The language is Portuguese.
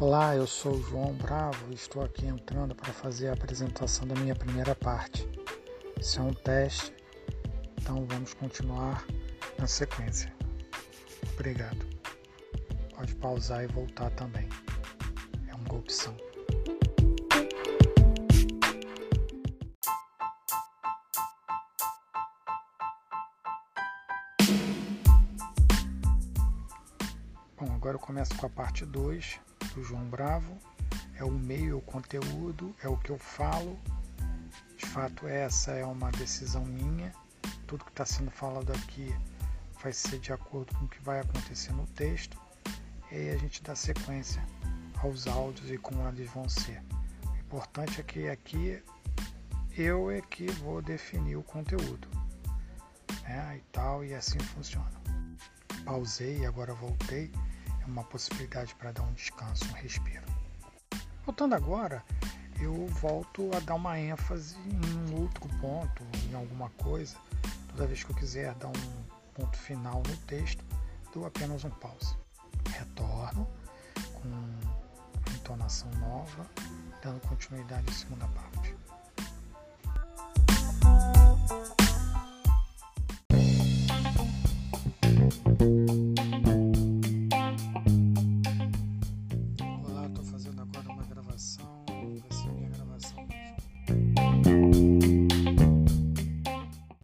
Olá, eu sou o João Bravo e estou aqui entrando para fazer a apresentação da minha primeira parte. Isso é um teste, então vamos continuar na sequência. Obrigado. Pode pausar e voltar também. É uma opção. Bom, agora eu começo com a parte 2 João Bravo. É o meio, é o conteúdo, é o que eu falo. De fato, essa é uma decisão minha. Tudo que está sendo falado aqui vai ser de acordo com o que vai acontecer no texto. E aí a gente dá sequência aos áudios e como eles vão ser. O importante é que aqui eu é que vou definir o conteúdo. Né? E tal, e assim funciona. Pausei e agora voltei é uma possibilidade para dar um descanso, um respiro. Voltando agora, eu volto a dar uma ênfase em um outro ponto, em alguma coisa. Toda vez que eu quiser dar um ponto final no texto, dou apenas um pause. Retorno com entonação nova, dando continuidade à segunda parte.